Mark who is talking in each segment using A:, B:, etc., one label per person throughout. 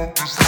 A: Don't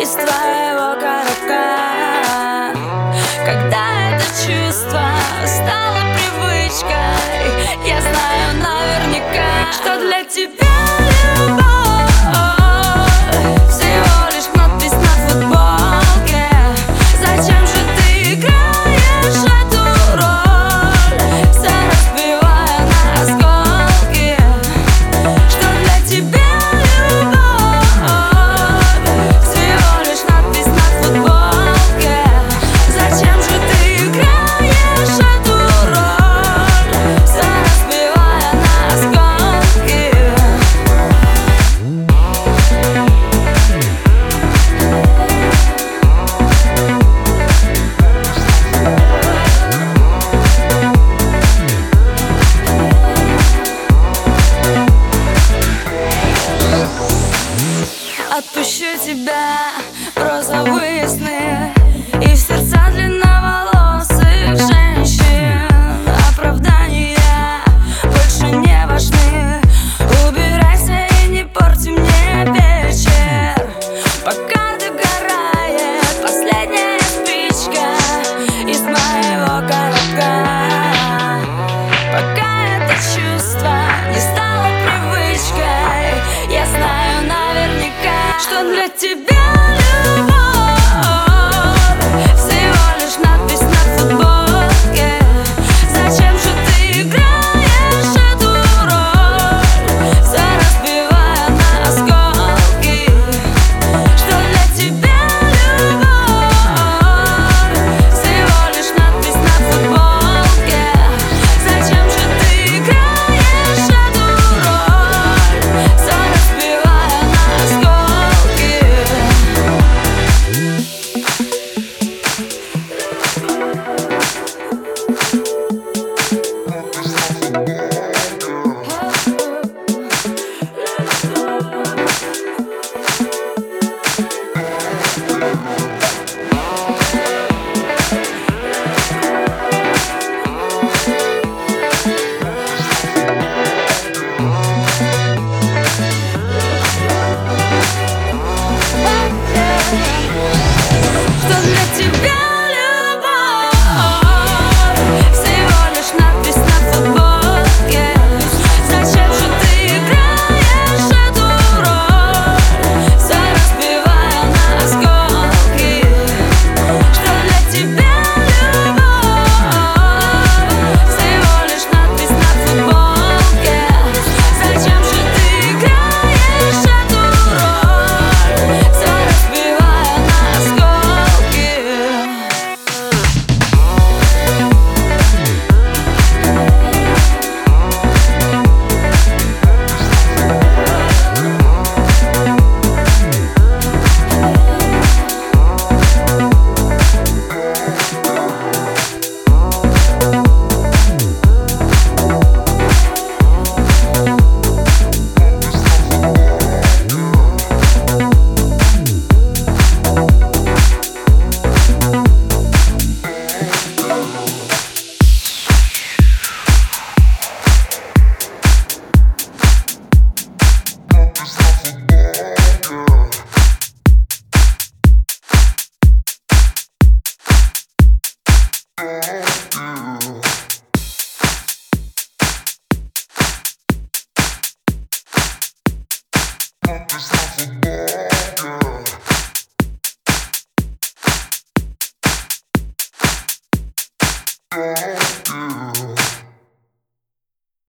A: из твоего коробка Когда это чувство стало привычкой Я знаю наверняка, что для тебя любовь тебя розовый cię wiele Just like a